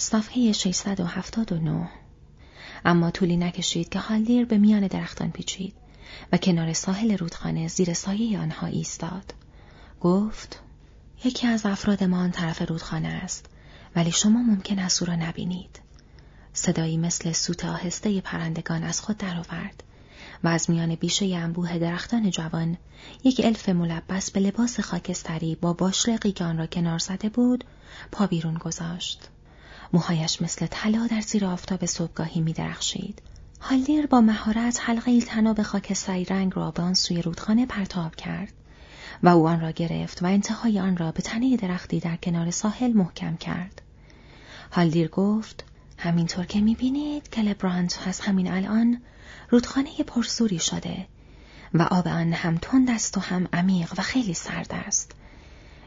صفحه 679 اما طولی نکشید که هالدیر به میان درختان پیچید و کنار ساحل رودخانه زیر سایه آنها ایستاد. گفت یکی از افراد ما آن طرف رودخانه است ولی شما ممکن است او را نبینید. صدایی مثل سوت آهسته پرندگان از خود درآورد و از میان بیشه انبوه درختان جوان یک الف ملبس به لباس خاکستری با باشلقی که آن را کنار زده بود پا بیرون گذاشت. موهایش مثل طلا در زیر آفتاب صبحگاهی می درخشید. هالدیر با مهارت حلقه تناب خاکستری رنگ را به آن سوی رودخانه پرتاب کرد و او آن را گرفت و انتهای آن را به تنه درختی در کنار ساحل محکم کرد. هالدیر گفت همینطور که می‌بینید کلبرانت از همین الان رودخانه پرسوری شده و آب آن هم تند است و هم عمیق و خیلی سرد است.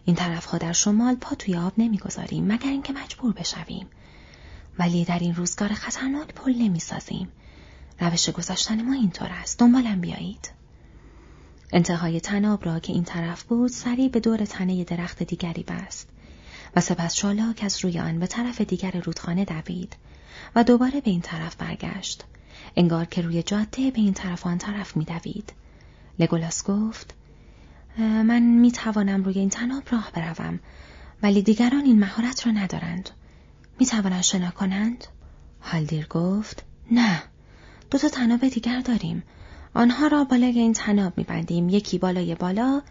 این طرفها در شمال پا توی آب نمی‌گذاریم مگر اینکه مجبور بشویم. ولی در این روزگار خطرناک پل نمی‌سازیم. روش گذاشتن ما اینطور است. دنبالم بیایید. انتهای تناب را که این طرف بود سریع به دور تنه درخت دیگری بست و سپس شالاک از روی آن به طرف دیگر رودخانه دوید و دوباره به این طرف برگشت انگار که روی جاده به این طرف آن طرف میدوید لگولاس گفت من می توانم روی این تناب راه بروم. ولی دیگران این مهارت را ندارند. می توانند شنا کنند؟ هالدیر گفت نه. دو تا تناب دیگر داریم. آنها را بالای این تناب میبندیم. یکی بالای بالا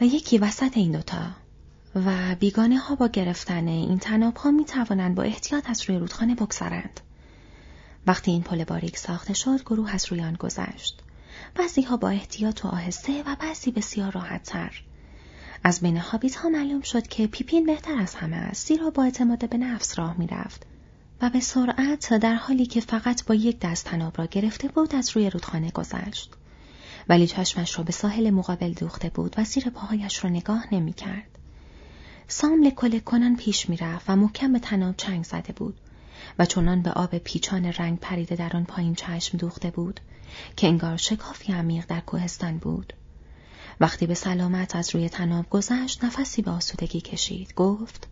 و یکی وسط این دوتا. و بیگانه ها با گرفتن این تناب ها می توانند با احتیاط از روی رودخانه بگذرند. وقتی این پل باریک ساخته شد گروه از روی آن گذشت. بعضی ها با احتیاط و آهسته و بعضی بسیار راحت تر. از بین هابیت ها معلوم شد که پیپین بهتر از همه است زیرا با اعتماد به نفس راه می‌رفت و به سرعت در حالی که فقط با یک دست تناب را گرفته بود از روی رودخانه گذشت. ولی چشمش را به ساحل مقابل دوخته بود و زیر پاهایش را نگاه نمی کرد. سام لکل کنان پیش می‌رفت و محکم به تناب چنگ زده بود و چنان به آب پیچان رنگ پریده در آن پایین چشم دوخته بود که انگار شکافی عمیق در کوهستان بود. وقتی به سلامت از روی تناب گذشت نفسی به آسودگی کشید. گفت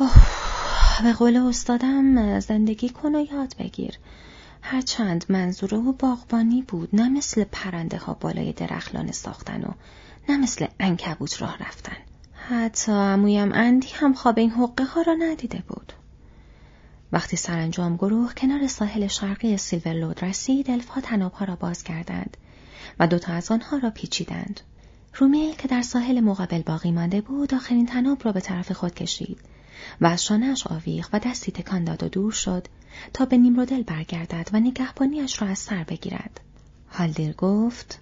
اوه به قول استادم زندگی کن و یاد بگیر. هرچند منظور او باغبانی بود نه مثل پرنده ها بالای درخلان ساختن و نه مثل انکبوت راه رفتن. حتی امویم اندی هم خواب این حقه ها را ندیده بود. وقتی سرانجام گروه کنار ساحل شرقی سیلورلود رسید الفها تنابها را باز کردند و دوتا از آنها را پیچیدند. رومیل که در ساحل مقابل باقی مانده بود آخرین تناب را به طرف خود کشید و از شانهاش آویخت و دستی تکان داد و دور شد تا به نیمرودل برگردد و نگهبانیش را از سر بگیرد. هالدیر گفت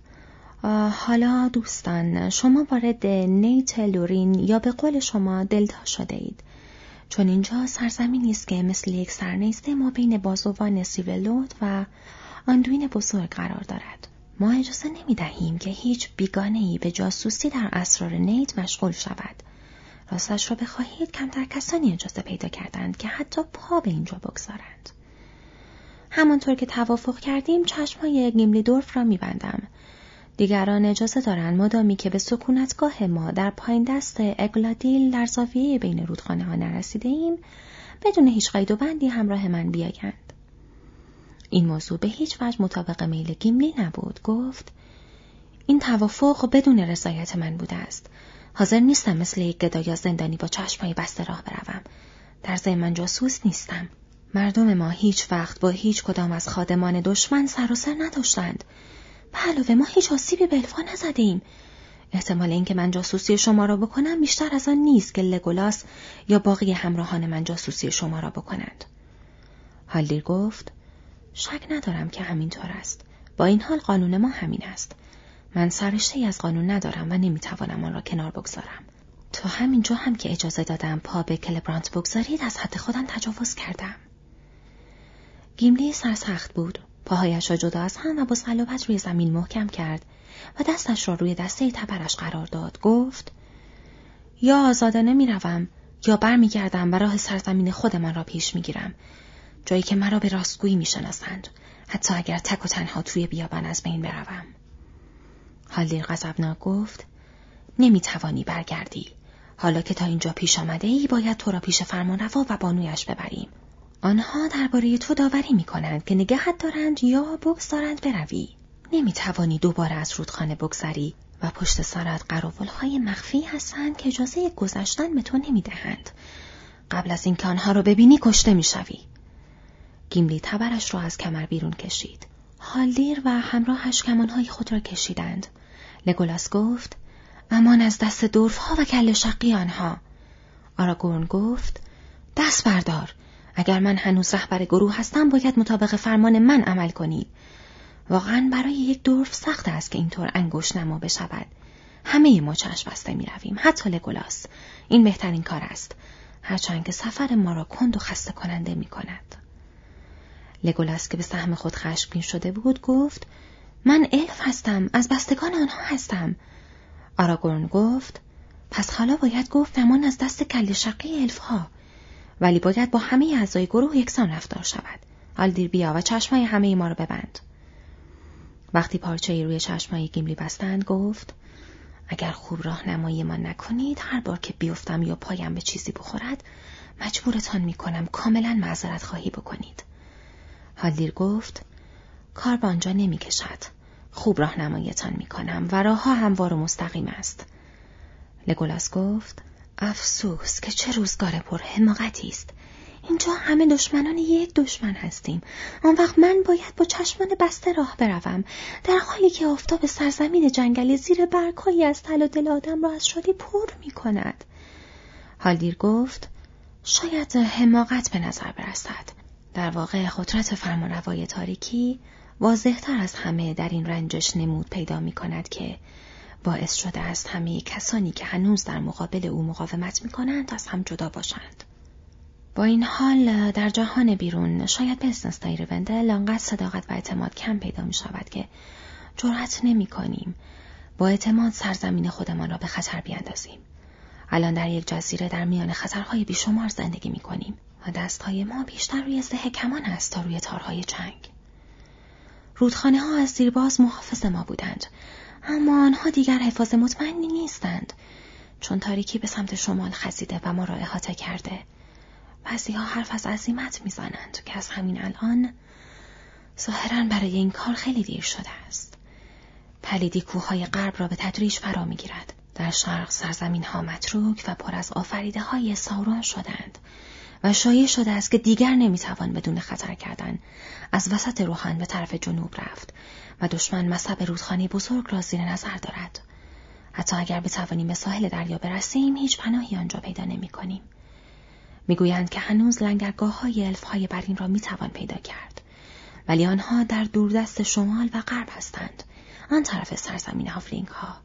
حالا دوستان شما وارد نیت لورین یا به قول شما دلتا شده اید چون اینجا سرزمینی است که مثل یک سرنیسته ما بین بازوان سیولود و آندوین بزرگ قرار دارد. ما اجازه نمی دهیم که هیچ بیگانه ای به جاسوسی در اسرار نیت مشغول شود. راستش را بخواهید کمتر کسانی اجازه پیدا کردند که حتی پا به اینجا بگذارند. همانطور که توافق کردیم چشمهای گیملی دورف را میبندم. دیگران اجازه دارند مادامی که به سکونتگاه ما در پایین دست اگلادیل در زاویه بین رودخانه ها نرسیده ایم بدون هیچ قید و بندی همراه من بیایند. این موضوع به هیچ وجه مطابق میل گیملی نبود. گفت این توافق بدون رضایت من بوده است. حاضر نیستم مثل یک گدا یا زندانی با چشمهای بسته راه بروم. در ضمن من جاسوس نیستم. مردم ما هیچ وقت با هیچ کدام از خادمان دشمن سر و سر نداشتند. به علاوه ما هیچ آسیبی به الفا نزده ایم. احتمال اینکه من جاسوسی شما را بکنم بیشتر از آن نیست که لگولاس یا باقی همراهان من جاسوسی شما را بکنند. هالدیر گفت شک ندارم که همینطور است. با این حال قانون ما همین است. من سرشته از قانون ندارم و نمی‌توانم آن را کنار بگذارم. تا همینجا هم که اجازه دادم پا به کلبرانت بگذارید از حد خودم تجاوز کردم. گیملی سرسخت بود پاهایش را جدا از هم و با صلابت روی زمین محکم کرد و دستش را روی دسته تبرش قرار داد. گفت یا آزادانه می‌روم یا برمیگردم و راه سرزمین خودمان را پیش می‌گیرم. جایی که مرا به راستگویی می‌شناسند. حتی اگر تک و تنها توی بیابان از بین بروم. حالیر غضبناک گفت نمی‌توانی برگردی. حالا که تا اینجا پیش آمده ای باید تو را پیش فرمانروا و بانویش ببریم. آنها درباره تو داوری می کنند که نگهت دارند یا بگذارند بروی. نمی توانی دوباره از رودخانه بگذری و پشت سرت های مخفی هستند که اجازه گذشتن به تو نمی دهند. قبل از اینکه آنها را ببینی کشته می شوی. گیملی تبرش را از کمر بیرون کشید. هالدیر و همراهش کمانهای خود را کشیدند. لگولاس گفت امان از دست دورف ها و کل شقی آنها. آراگورن گفت دست بردار. اگر من هنوز رهبر گروه هستم باید مطابق فرمان من عمل کنید. واقعا برای یک دورف سخت است که اینطور انگوش نما بشود. همه ما چشم بسته می رویم. حتی لگولاس. این بهترین کار است. هرچند که سفر ما را کند و خسته کننده می کند. لگولاس که به سهم خود خشمگین شده بود گفت من الف هستم از بستگان آنها هستم آراگورن گفت پس حالا باید گفت امان از دست کله شقی الف ها ولی باید با همه اعضای گروه یکسان رفتار شود هالدیر بیا و چشمای همه ما رو ببند وقتی پارچه روی چشمای گیملی بستند گفت اگر خوب راهنمایی من نکنید هر بار که بیفتم یا پایم به چیزی بخورد مجبورتان می‌کنم کاملا معذرت خواهی بکنید هالدیر گفت کار به آنجا نمی کشد. خوب راهنماییتان می کنم و راهها هموار و مستقیم است. لگولاس گفت افسوس که چه روزگار پر حماقتی است. اینجا همه دشمنان یک دشمن هستیم. آن وقت من باید با چشمان بسته راه بروم در حالی که آفتاب سرزمین جنگلی زیر برگهایی از تل و دل آدم را از شادی پر می کند. هالدیر گفت شاید حماقت به نظر برسد در واقع قدرت فرمانروای تاریکی واضحتر از همه در این رنجش نمود پیدا می کند که باعث شده است همه کسانی که هنوز در مقابل او مقاومت می کنند از هم جدا باشند. با این حال در جهان بیرون شاید به استثنای روندل آنقدر صداقت و اعتماد کم پیدا می شود که جرأت نمی کنیم با اعتماد سرزمین خودمان را به خطر بیاندازیم. الان در یک جزیره در میان خطرهای بیشمار زندگی می کنیم. و دستهای ما بیشتر روی زه کمان است تا روی تارهای جنگ. رودخانه ها از زیرباز محافظ ما بودند اما آنها دیگر حفاظ مطمئنی نیستند چون تاریکی به سمت شمال خزیده و ما را احاطه کرده. بعضی ها حرف از عظیمت می‌زنند که از همین الان ظاهرا برای این کار خیلی دیر شده است. پلیدی کوههای غرب را به تدریج فرا می‌گیرد. در شرق سرزمین ها متروک و پر از آفریده های شدند. و شایع شده است که دیگر نمی‌توان بدون خطر کردن از وسط روحان به طرف جنوب رفت و دشمن مصب رودخانه بزرگ را زیر نظر دارد. حتی اگر بتوانیم به ساحل دریا برسیم هیچ پناهی آنجا پیدا نمی کنیم. می‌گویند که هنوز لنگرگاه های الف های برین را می‌توان پیدا کرد. ولی آنها در دوردست شمال و غرب هستند. آن طرف سرزمین هافلینگ ها.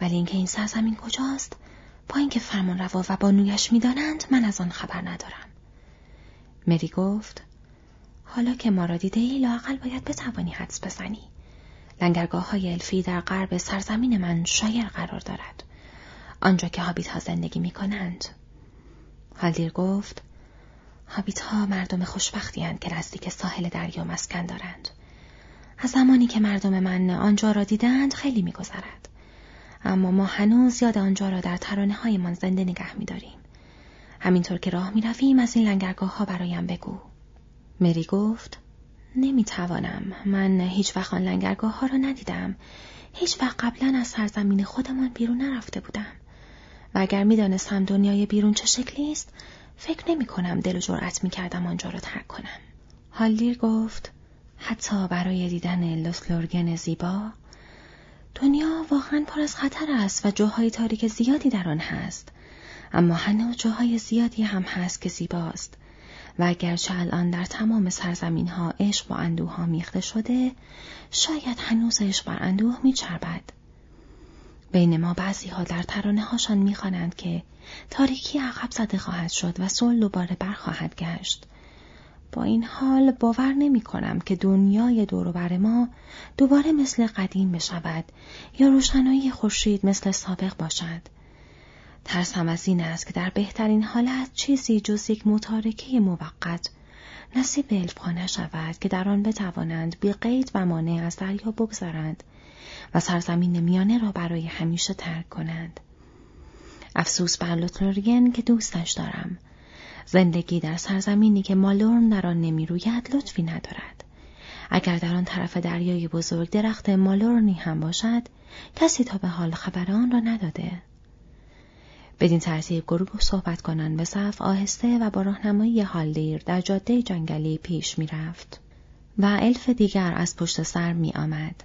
ولی اینکه این سرزمین کجاست با اینکه فرمان روا و بانویش می‌دانند من از آن خبر ندارم. مری گفت حالا که ما را دیده ای لاقل باید بتوانی حدس بزنی. لنگرگاه های الفی در غرب سرزمین من شایر قرار دارد. آنجا که هابیت ها زندگی می کنند. هالدیر گفت هابیت ها مردم خوشبختی هند که نزدیک ساحل دریا مسکن دارند. از زمانی که مردم من آنجا را دیدند خیلی میگذرد. اما ما هنوز یاد آنجا را در ترانه های من زنده نگه می داریم. همینطور که راه می رویم از این لنگرگاه ها برایم بگو. مری گفت نمی توانم. من هیچ وقت آن لنگرگاه ها را ندیدم. هیچ وقت قبلا از سرزمین خودمان بیرون نرفته بودم. و اگر می دانستم دنیای بیرون چه شکلی است فکر نمی کنم دل و جرأت می کردم آنجا را ترک کنم. هالدیر گفت حتی برای دیدن لسلورگن زیبا دنیا واقعا پر از خطر است و جاهای تاریک زیادی در آن هست. اما هنوز جاهای زیادی هم هست که زیباست. و اگرچه الان در تمام سرزمین ها عشق و اندوه ها میخته شده شاید هنوز عشق و اندوه میچربد. بین ما بعضی ها در ترانه هاشان می‌خوانند که تاریکی عقب زده خواهد شد و صلح دوباره برخواهد گشت. با این حال باور نمی کنم که دنیای دوروبر ما دوباره مثل قدیم بشود یا روشنایی خورشید مثل سابق باشد. ترسم از این است که در بهترین حالت چیزی جز یک متارکه موقت نصیب الفها نشود که در آن بتوانند بی قید و مانع از دریا بگذارند و سرزمین میانه را برای همیشه ترک کنند. افسوس بر لوتلورین که دوستش دارم. زندگی در سرزمینی که مالورن در آن نمی‌روید لطفی ندارد. اگر در آن طرف دریای بزرگ درخت مالورنی هم باشد، کسی تا به حال خبر آن را نداده. بدین ترتیب گروه صحبت کنان به صف آهسته و با راهنمایی هالدیر در جاده جنگلی پیش می رفت. و الف دیگر از پشت سر می آمد.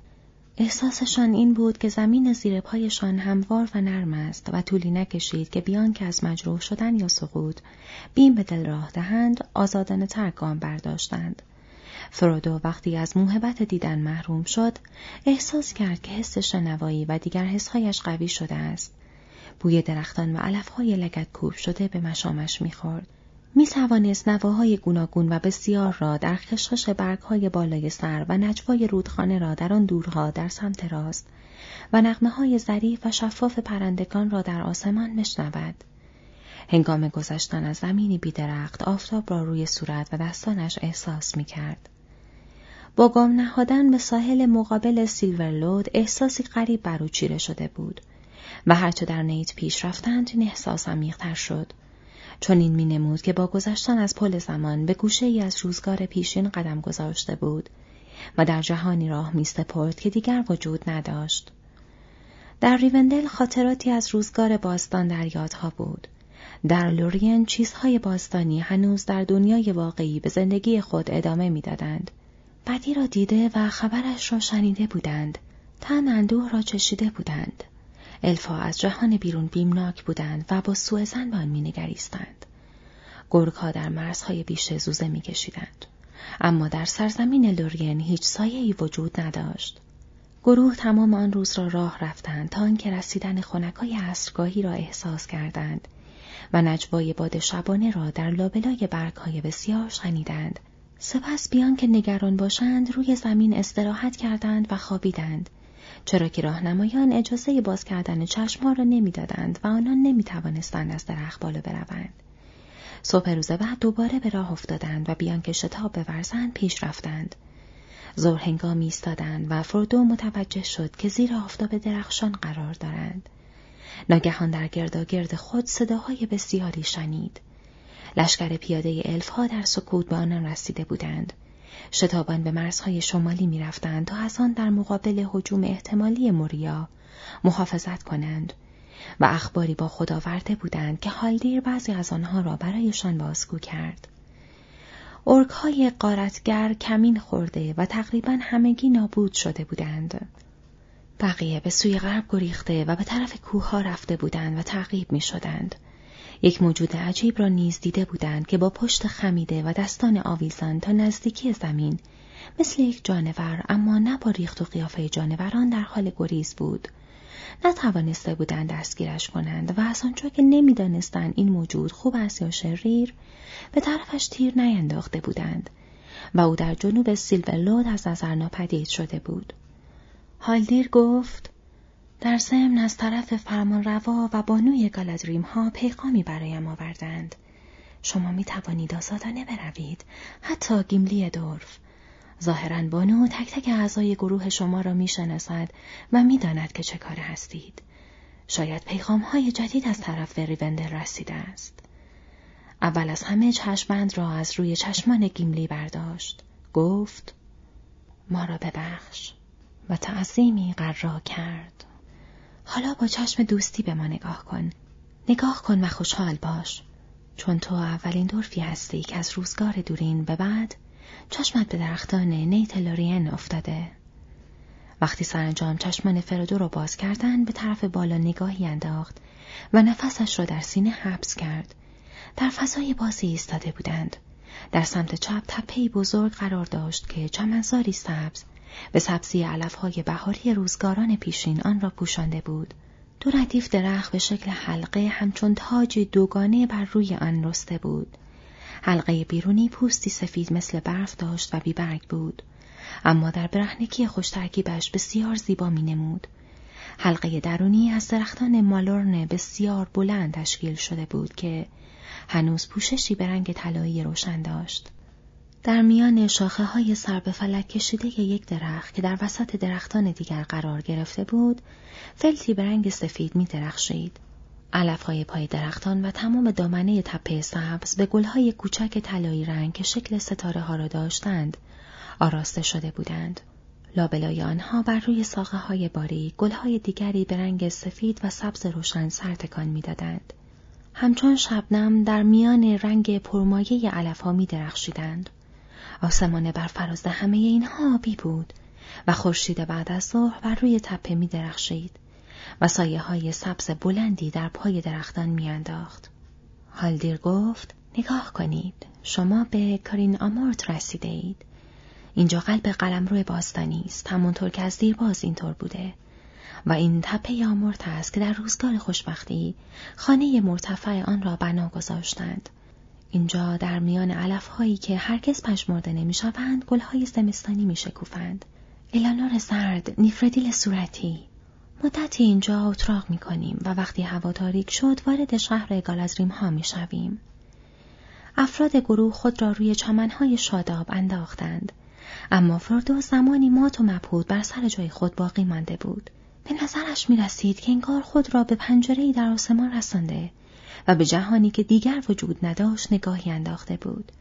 احساسشان این بود که زمین زیر پایشان هموار و نرم است و طولی نکشید که بیان که از مجروح شدن یا سقوط بیم به دل راه دهند آزادانه تر گام برداشتند. فرودو وقتی از موهبت دیدن محروم شد احساس کرد که حس شنوایی و دیگر حسهایش قوی شده است بوی درختان و علفهای لگت کوب شده به مشامش می‌خورد می توانست نواهای گوناگون و بسیار را در خشخش برگهای بالای سر و نجوای رودخانه را در آن دورها در سمت راست و نقمه های ظریف و شفاف پرندگان را در آسمان مشنود. هنگام گذشتن از زمینی بیدرخت آفتاب را روی صورت و دستانش احساس می کرد. با گام نهادن به ساحل مقابل سیلورلود احساسی غریب بر او چیره شده بود و هرچه در نیت پیش رفتند این احساس عمیقتر شد چون این می نمود که با گذشتن از پل زمان به گوشه ای از روزگار پیشین قدم گذاشته بود و در جهانی راه می سپرد که دیگر وجود نداشت. در ریوندل خاطراتی از روزگار باستان در یادها بود. در لورین چیزهای باستانی هنوز در دنیای واقعی به زندگی خود ادامه می‌دادند. بدی را دیده و خبرش را شنیده بودند. تن اندوه را چشیده بودند. الفا از جهان بیرون بیمناک بودند و با سوء زن به آن مینگریستند. گرگها در مرزهای بیشه زوزه میکشیدند. اما در سرزمین لورین هیچ سایه‌ای وجود نداشت. گروه تمام آن روز را راه رفتند تا آنکه رسیدن خنکای عصرگاهی را احساس کردند و نجوای باد شبانه را در لابلای برگهای بسیار شنیدند. سپس بیان که نگران باشند روی زمین استراحت کردند و خوابیدند. چرا که راهنمایان اجازه باز کردن چشمها را نمی‌دادند و آنان نمی توانستند از درخت بالا بروند. صبح روز بعد دوباره به راه افتادند و بیان که شتاب بورزند پیش رفتند. زور هنگامی ایستادند و فردو متوجه شد که زیر آفتاب درخشان قرار دارند. ناگهان در گرد خود صداهای بسیاری شنید. لشکر پیاده الف ها در سکوت به آنان رسیده بودند. شتابان به مرزهای شمالی می‌رفتند تا از آن در مقابل حجوم احتمالی موریا محافظت کنند و اخباری با خود آورده بودند که حالدیر بعضی از آنها را برایشان بازگو کرد. ارک های قارتگر کمین خورده و تقریبا همگی نابود شده بودند. بقیه به سوی غرب گریخته و به طرف کوه ها رفته بودند و تعقیب می شدند. یک موجود عجیب را نیز دیده بودند که با پشت خمیده و دستان آویزان تا نزدیکی زمین مثل یک جانور اما نه با ریخت و قیافه جانوران در حال گریز بود. نتوانسته بودند دستگیرش کنند و از آنجا که نمی‌دانستند این موجود خوب است یا شریر به طرفش تیر نینداخته بودند و او در جنوب سیلولود از نظر ناپدید شده بود. هالدیر گفت در ضمن از طرف ارباب و بانوی گالادریم ها پیغامی برایم آوردند. شما می توانید آزادانه بروید، حتی گیملی دورف. ظاهرا بانو تک تک اعضای گروه شما را می شناسد و می داند که چه کاره هستید. شاید پیغام های جدید از طرف ریوندل رسیده است. اول از همه چشم‌بند را از روی چشمان گیملی برداشت. گفت ما را ببخش و تعظیمی قرار کرد. حالا با چشم دوستی به ما نگاه کن. نگاه کن و خوشحال باش. چون تو اولین دورفی هستی که از روزگار دورین به بعد چشمت به درختان نیتلورین افتاده. وقتی سرانجام چشمان فرودو رو باز کردن به طرف بالا نگاهی انداخت و نفسش را در سینه حبس کرد. در فضای بازی ایستاده بودند. در سمت چپ تپهی بزرگ قرار داشت که چمنزاری سبز به سبزی علفهای بهاری روزگاران پیشین آن را پوشانده بود. دو ردیف درخت به شکل حلقه همچون تاج دوگانه بر روی آن رسته بود. حلقه بیرونی پوستی سفید مثل برف داشت و بیبرگ بود. اما در برهنگی خوش ترکیبش بسیار زیبا می نمود. حلقه درونی از درختان مالورن بسیار بلند تشکیل شده بود که هنوز پوششی به رنگ طلایی روشن داشت. در میان شاخه های سر به فلک کشیده یک درخت که در وسط درختان دیگر قرار گرفته بود، فلتی به رنگ سفید می درخشید. علفهای پای درختان و تمام دامنه تپه سبز به گلهای کوچک طلایی رنگ که شکل ستاره ها را داشتند آراسته شده بودند. لابلای آنها بر روی ساقه های باری گلهای دیگری به رنگ سفید و سبز روشن سرتکان می‌دادند. همچون شبنم در میان رنگ پرمایه علف ها می درخشیدند. آسمان بر فراز همه اینها آبی بود و خورشید بعد از ظهر بر روی تپه می درخشید و سایه های سبز بلندی در پای درختان میانداخت. هالدیر گفت نگاه کنید شما به کارین آمورت رسیده اید. اینجا قلب قلمرو باستانی است همونطور که از دیرباز اینطور بوده و این تپه آمورت است که در روزگار خوشبختی خانه مرتفع آن را بنا گذاشتند. اینجا در میان علف هایی که هرگز پشمرده نمی شوند گل های زمستانی می شکوفند. الانور سرد، نیفردیل صورتی. مدتی اینجا اتراق می کنیم و وقتی هوا تاریک شد وارد شهر گالازریم ها می شویم. افراد گروه خود را روی چمنهای شاداب انداختند. اما فردو زمانی مات و مبهود بر سر جای خود باقی مانده بود. به نظرش می رسید که انگار خود را به پنجره در آسمان رسانده و به جهانی که دیگر وجود نداشت نگاهی انداخته بود.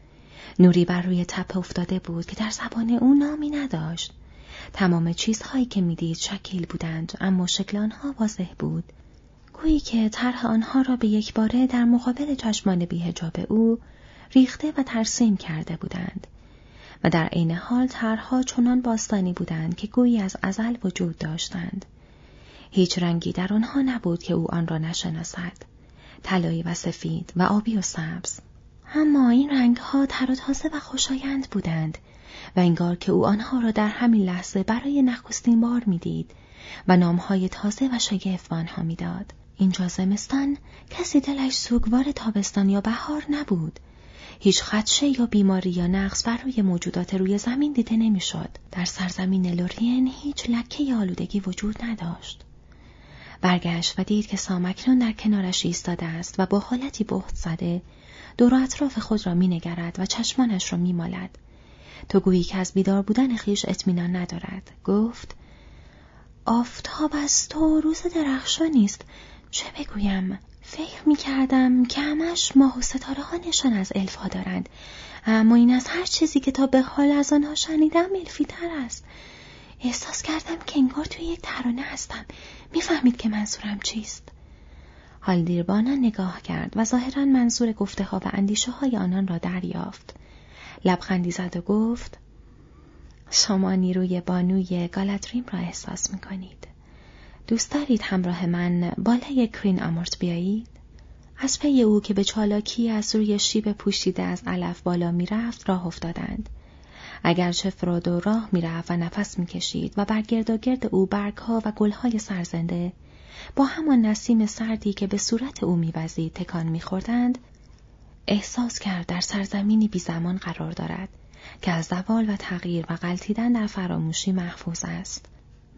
نوری بر روی تپه افتاده بود که در زبان او نامی نداشت. تمام چیزهایی که می‌دید شکیل بودند اما شکل آنها واضح بود. گویی که طرح آنها را به یک باره در مقابل چشمان بیهجاب او ریخته و ترسیم کرده بودند. و در عین حال طرحها چنان باستانی بودند که گویی از ازل وجود داشتند. هیچ رنگی در آنها نبود که او آن را نشناسد. طلایی و سفید و آبی و سبز. اما این رنگها تر و تازه و خوشایند بودند و انگار که او آنها را در همین لحظه برای نخستین بار می‌دید و نامهای تازه و شگفت به آنها می‌داد. اینجا زمستان کسی دلش سوگوار تابستان یا بهار نبود. هیچ خدشه یا بیماری یا نقص بر روی موجودات روی زمین دیده نمی‌شد. در سرزمین لورین هیچ لکه آلودگی وجود نداشت. برگشت و دید که سامکنون در کنارش ایستاده است و با حالتی بهت زده. دور اطراف خود را مینگرد و چشمانش را میمالد. تو گویی که از بیدار بودن خیش اطمینان ندارد. گفت آفتاب از تو روز درخشانی است چه بگویم؟ فکر می کردم که همش ماه و ستاره ها نشان از الف دارند. اما این از هر چیزی که تا به حال از آنها شنیدم الفی تر است. احساس کردم که انگار توی یک ترانه هستم می‌فهمید که منظورم چیست حال دیربانا نگاه کرد و ظاهرا منظور گفته ها و اندیشه های آنان را دریافت لبخندی زد و گفت شما نیروی بانوی گالادریم را احساس می کنید. دوست دارید همراه من بالای کرین آمورت بیایید؟ از پی او که به چالاکی از روی شیب پوشیده از علف بالا می‌رفت راه افتادند. اگرچه فرودو راه می‌رفت و نفس می‌کشید و بر گرد و گرد او برگها و گلهای سرزنده با همان نسیم سردی که به صورت او میوزید تکان میخوردند احساس کرد در سرزمینی بی زمان قرار دارد که از زوال و تغییر و غلطیدن در فراموشی محفوظ است.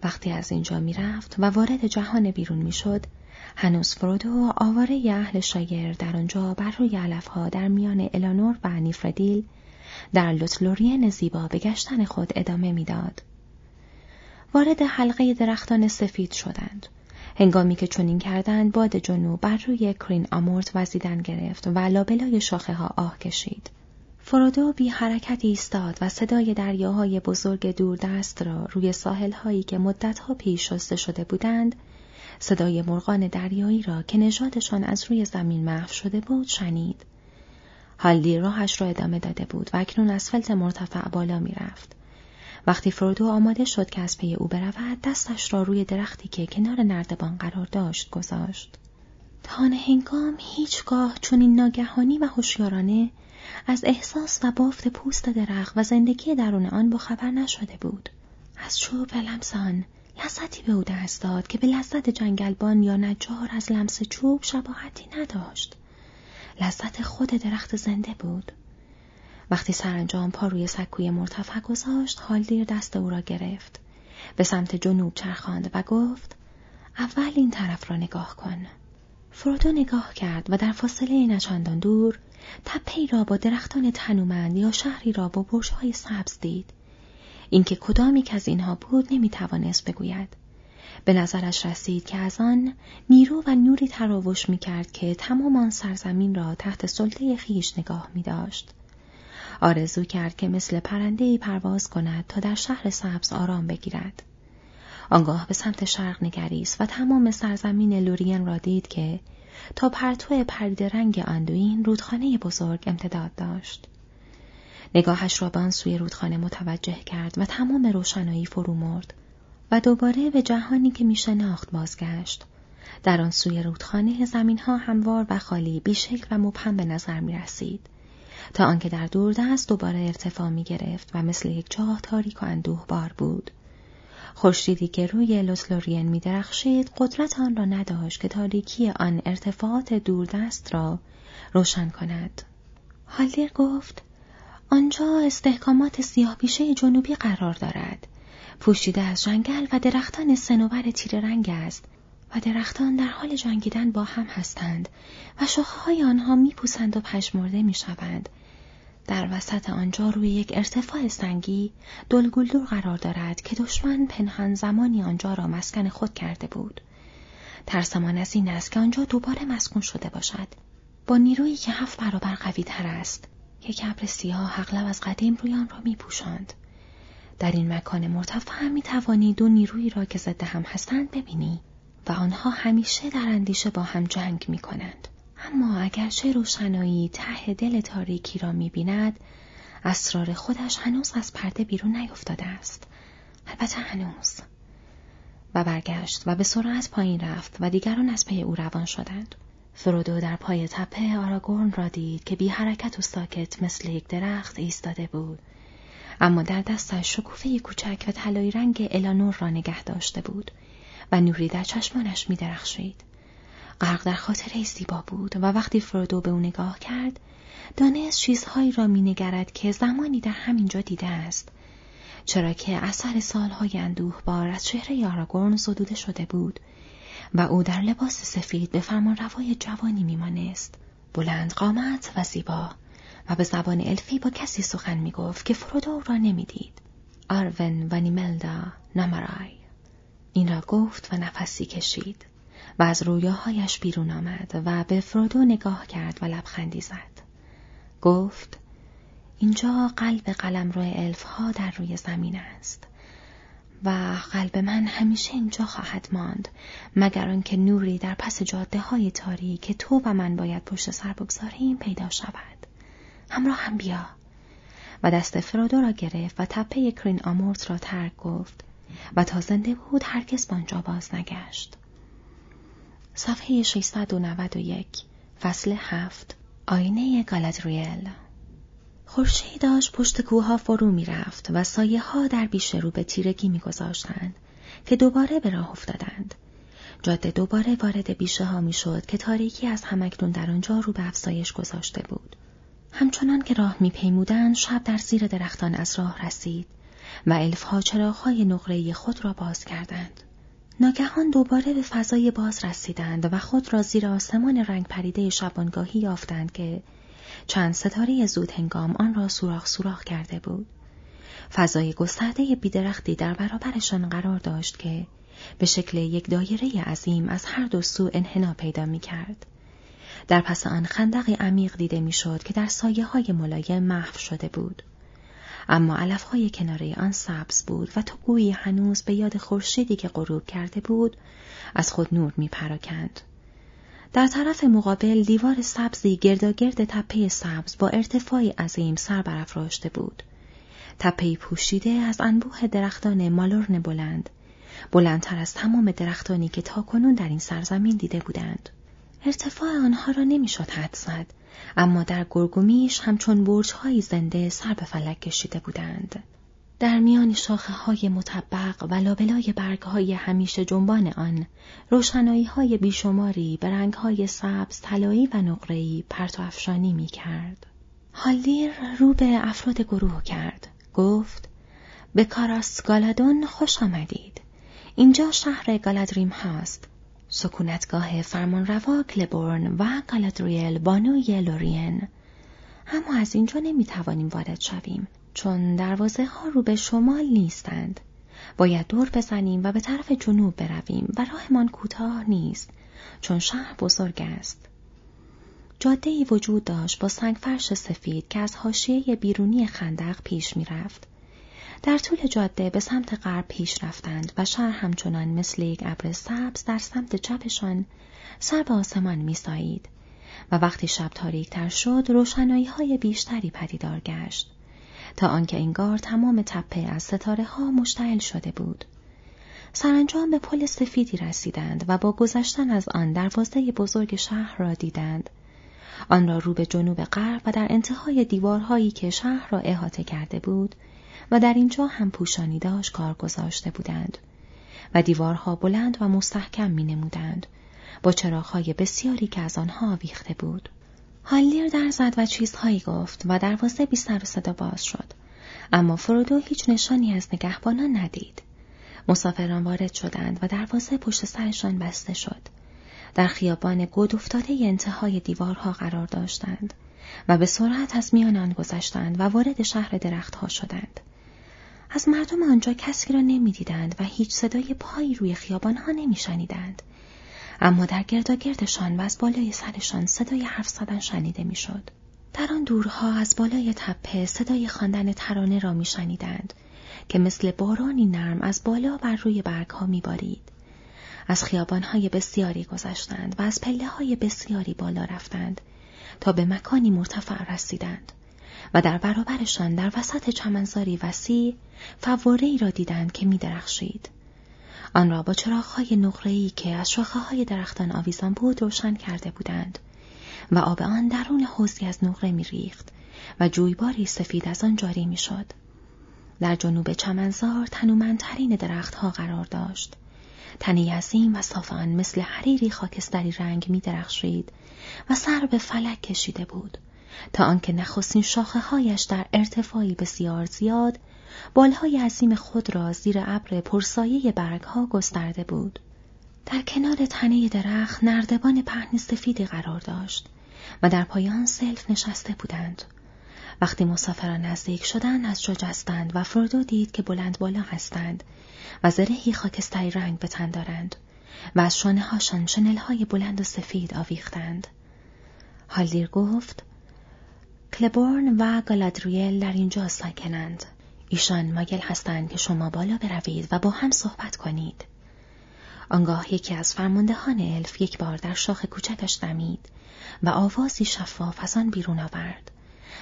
وقتی از اینجا می‌رفت و وارد جهان بیرون می‌شد، هنوز فرودو و آواره اهل شایر در آنجا بر روی علفها در میان الانور و نیفردیل در لوتلورین زیبا به گشتن خود ادامه می‌داد. وارد حلقه درختان سفید شدند. هنگامی که چنین کردند باد جنوب بر روی کرین آمورت وزیدن گرفت و لابلای شاخه ها آه کشید. فرودو بی حرکت ایستاد و صدای دریاهای بزرگ دوردست را روی ساحل هایی که مدتها پیش شسته شده بودند صدای مرغان دریایی را که نژادشان از روی زمین محو شده بود شنید. هالدی راهش را ادامه داده بود و اکنون از فلت مرتفع بالا می رفت. وقتی فرودو آماده شد که از پی او برود دستش را روی درختی که کنار نردبان قرار داشت گذاشت. تان هنگام هیچگاه چنین ناگهانی و هوشیارانه از احساس و بافت پوست درخت و زندگی درون آن با خبر نشده بود. از چوب و لمس آن لذتی به او دست داد که به لذت جنگلبان یا نجار از لمس چوب شباهتی نداشت. لذت خود درخت زنده بود. وقتی سرانجام پا روی سکوی مرتفع گذاشت هالدیر دست او را گرفت. به سمت جنوب چرخاند و گفت اول این طرف را نگاه کن. فرودو نگاه کرد و در فاصله نچندان دور تپهای را با درختان تنومند یا شهری را با برجهای سبز دید. اینکه کدامی که از اینها بود نمی‌توانست بگوید. به نظرش رسید که از آن نیرو و نوری تراوش می کرد که تمام آن سرزمین را تحت سلطه خیش نگاه می داشت. آرزو کرد که مثل پرنده پرواز کند تا در شهر سبز آرام بگیرد. آنگاه به سمت شرق نگریست و تمام سرزمین لورین را دید که تا پرتو پرید رنگ اندوین رودخانه بزرگ امتداد داشت. نگاهش را به آن سوی رودخانه متوجه کرد و تمام روشنایی فرو مرد و دوباره به جهانی که میشناخت بازگشت. در آن سوی رودخانه زمینها هموار و خالی بیشکل و مبهم به نظر می رسید. تا آنکه در دوردست دوباره ارتفاع می گرفت و مثل یک جاه تاریک و اندوه بار بود. خورشیدی که روی لوسلورین می درخشید قدرت آن را نداشت که تاریکی آن ارتفاعات دوردست را روشن کند. هالدیر گفت آنجا استحکامات سیاهپیشه جنوبی قرار دارد. پوشیده از جنگل و درختان سنوبر تیر رنگ است و درختان در حال جنگیدن با هم هستند و شاخه های آنها میپوسند و پشمرده می‌شوند. در وسط آنجا روی یک ارتفاع سنگی دلگلدور قرار دارد که دشمن پنهان زمانی آنجا را مسکن خود کرده بود. ترسمان از این است که آنجا دوباره مسکون شده باشد با نیرویی که هفت برابر قوی تر است. یک ابر سیاه اغلب از قدیم روی آن را می پوشند. در این مکان مرتفع می توانی دو نیرویی را که ضد هم هستند ببینی و آنها همیشه در اندیشه با هم جنگ می کنند. اما اگر چه روشنایی ته دل تاریکی را می بیند، اسرار خودش هنوز از پرده بیرون نیفتاده است. البته هنوز. و برگشت و به سرعت پایین رفت و دیگران از پی او روان شدند. فرودو در پای تپه آراگورن را دید که بی حرکت و ساکت مثل یک درخت ایستاده بود. اما در دستش شکوفه کوچک و طلایی رنگ الانور را نگه داشته بود و نوری در چشمانش می درخشید. غرق در خاطره زیبا بود و وقتی فرودو به او نگاه کرد دانست چیزهایی را مینگرد که زمانی در همینجا دیده است. چرا که اثر سالهای اندوه بار از چهره آراگورن زدوده شده بود و او در لباس سفید به فرمان روای جوانی میمانست بلند قامت و زیبا. و به زبان الفی با کسی سخن می‌گفت که فرودو را نمی‌دید. آرون و نیملدا نمرای این را گفت و نفسی کشید و از رویاهایش بیرون آمد و به فرودو نگاه کرد و لبخندی زد. گفت اینجا قلب قلم روی الف ها در روی زمین است و قلب من همیشه اینجا خواهد ماند مگر آنکه نوری در پس جاده های تاری که تو و من باید پشت سر بگذاریم پیدا شود. همراه هم بیا و دست فرودو را گرفت و تپه کرین آمورت را ترک گفت و تا زنده بود هرگز بانجا باز نگشت صفحه 691 فصل هفت آینه گالادریل خورشید داشت پشت کوها فرو می‌رفت و سایه ها در بیش رو به تیرگی میگذاشتند که دوباره به راه افتادند. جاده دوباره وارد بیشه ها می‌شد که تاریکی از همکنون در آنجا رو به افزایش گذاشته بود. همچنان که راه میپیمودند شب در زیر درختان از راه رسید و الفها چراغهای نقره‌ای خود را باز کردند. ناگهان دوباره به فضای باز رسیدند و خود را زیر آسمان رنگ پریده شبانگاهی یافتند که چند ستاره زود هنگام آن را سوراخ سوراخ کرده بود. فضای گسترده بیدرختی در برابرشان قرار داشت که به شکل یک دایره عظیم از هر دو سو انحنا پیدا می کرد. در پس آن خندقی عمیق دیده می‌شد که در سایه های ملایم محو شده بود. اما علف های کناره آن سبز بود و تو گویی هنوز به یاد خورشیدی که غروب کرده بود از خود نور می پراکند. در طرف مقابل دیوار سبزی گرداگرد تپه سبز با ارتفاعی عظیم سر برافراشته بود. تپه پوشیده از انبوه درختان مالورن بلند، بلندتر از تمام درختانی که تاکنون در این سرزمین دیده بودند. ارتفاع آنها را نمی‌شد حد زد، اما در گرگومیش همچون برجهایی زنده سر به فلک کشیده بودند. در میان شاخه های مطبق و لابلای برگ های همیشه جنبان آن روشنایی های بیشماری به رنگ های سبز، طلایی و نقره‌ای پرت و افشانی می کرد. هالدیر رو به افراد گروه کرد. گفت به کاراس گالادون خوش آمدید. اینجا شهر گالادریم هست. سکونتگاه فرمانروا کلبورن و گالادریل بانوی لورین. اما از اینجا نمی توانیم وارد شویم چون دروازه ها رو به شمال نیستند. باید دور بزنیم و به طرف جنوب برویم و راهمان کوتاه نیست چون شهر بزرگ است. جاده ای وجود داشت با سنگ فرش سفید که از حاشیه بیرونی خندق پیش می‌رفت. در طول جاده به سمت غرب پیش رفتند و شهر همچنان مثل یک ابر سبز در سمت چپشان سر به آسمان میسایید و وقتی شب تاریکتر شد روشنایی های بیشتری پدیدار گشت تا آنکه انگار تمام تپه از ستاره ها مشتعل شده بود. سرانجام به پل سفیدی رسیدند و با گذشتن از آن دروازه بزرگ شهر را دیدند. آن را رو به جنوب غرب و در انتهای دیوارهایی که شهر را احاطه کرده بود و در اینجا هم پوشانی داشت کار گذاشته بودند و دیوارها بلند و مستحکم می نمودند با چراغهای بسیاری که از آنها آویخته بود. هالیر در زد و چیزهایی گفت و دروازه بی سر و صدا باز شد. اما فرودو هیچ نشانی از نگهبانان ندید. مسافران وارد شدند و دروازه پشت سرشان بسته شد. در خیابان گود افتاده انتهای دیوارها قرار داشتند و به سرعت از میان آن گذشتند و وارد شهر درختها شدند. از مردم آنجا کسی را نمی‌دیدند و هیچ صدای پایی روی خیابانها نمیشنیدند. اما در گرداگردشان و از بالای سرشان صدای حرف زدن شنیده می‌شد. در آن دورها از بالای تپه صدای خواندن ترانه را میشنیدند که مثل بارانی نرم از بالا بر روی برگها میبارید. از خیابانهای بسیاری گذشتند و از پله های بسیاری بالا رفتند تا به مکانی مرتفع رسیدند و در برابرشان در وسط چمنزاری وسیع فواره ای را دیدند که می درخشید. آن را با چراغهای نقره‌ای که از شاخه های درختان آویزان بود روشن کرده بودند و آب آن درون حوزی از نقره می ریخت و جویباری سفید از آن جاری می شد. در جنوب چمنزار تنومندترین درختها قرار داشت. تنه عظیم و صاف آن مثل حریری خاکستری رنگ می درخشید و سر به فلک کشیده بود تا آنکه نخستین شاخه هایش در ارتفاعی بسیار زیاد بالهای عظیم خود را زیر ابر پرسایه برگها گسترده بود. در کنار تنه درخت نردبان پهن سفیدی قرار داشت و در پایان سلف نشسته بودند. وقتی مسافران نزدیک شدند از جا جستند و فردو دید که بلند بالا هستند و زرهی خاکستری رنگ به تن دارند و از شانه هاشان شنل های بلند و سفید آویختند. هالدیر گفت کلبورن و گالادریل در اینجا ساکنند. ایشان مایل هستند که شما بالا بروید و با هم صحبت کنید. آنگاه یکی از فرماندهان الف یک بار در شاخ کوچکش دمید و آوازی شفاف از آن بیرون آورد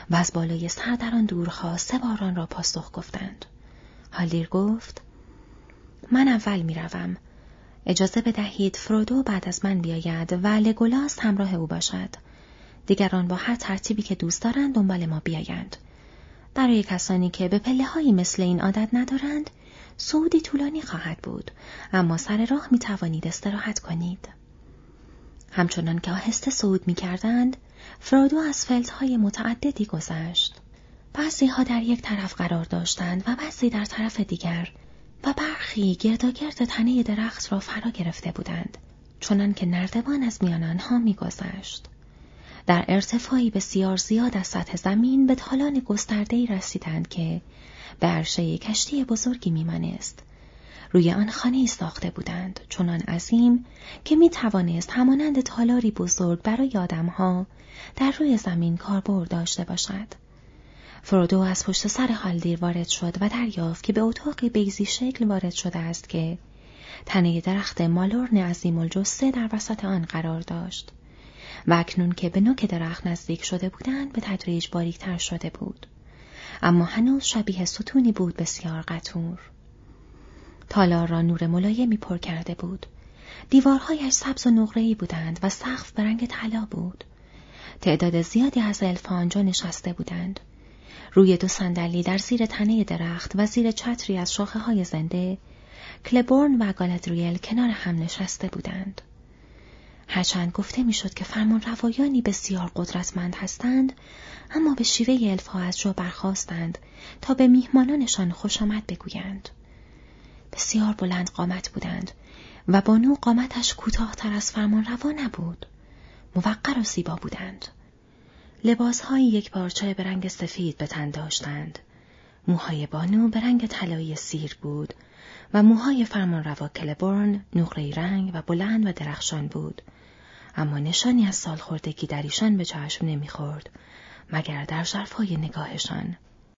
و از بالای سر در آن دورها سه بار آن را پاسخ گفتند. هالیر گفت من اول می‌روم. اجازه بدهید فرودو بعد از من بیاید و لگولاس همراه او باشد. دیگران با هر ترتیبی که دوست دارند دنبال ما بیایند. برای کسانی که به پله هایی مثل این عادت ندارند، سعودی طولانی خواهد بود، اما سر راه می توانید استراحت کنید. همچنان که آهسته صعود می کردند، فرادو از های متعددی گذشت. بعضی ها در یک طرف قرار داشتند و بعضی در طرف دیگر و برخی گرداگرد تنه درخت را فرا گرفته بودند چنان که نردبان از میان آنها میگذشت در ارتفاعی بسیار زیاد از سطح زمین به تالان گستردهی رسیدند که به عرشه کشتی بزرگی میمانست. روی آن خانه ساخته بودند چنان عظیم که می توانست همانند تالاری بزرگ برای آدمها در روی زمین کاربرد داشته باشد. فرودو از پشت سر هالدیر وارد شد و دریافت که به اتاقی بیزی شکل وارد شده است که تنه درخت مالورن عظیم الجسه در وسط آن قرار داشت. و اکنون که به نوک درخت نزدیک شده بودند به تدریج باریکتر شده بود. اما هنوز شبیه ستونی بود بسیار قطور. تالار را نور ملایمی پر کرده بود. دیوارهایش سبز و نقره‌ای بودند و سقف به رنگ طلا بود. تعداد زیادی از الف آنجا نشسته بودند. روی دو صندلی در زیر تنه درخت و زیر چتری از شاخه های زنده، کلبورن و گالادریل کنار هم نشسته بودند. هرچند گفته می‌شد که فرمان روایانی بسیار قدرتمند هستند اما به شیوه الفا از جا برخواستند تا به میهمانانشان خوش آمد بگویند. بسیار بلند قامت بودند و بانو قامتش کوتاهتر از فرمان روا نبود. موقر و زیبا بودند. لباسهایی یک پارچه به رنگ سفید به تن داشتند. موهای بانو به رنگ طلایی سیر بود و موهای فرمان روا کلبورن نقره رنگ و بلند و درخشان بود. اما نشانی از سالخوردگی در ایشان به چشم نمی‌خورد مگر در ژرفهای نگاهشان.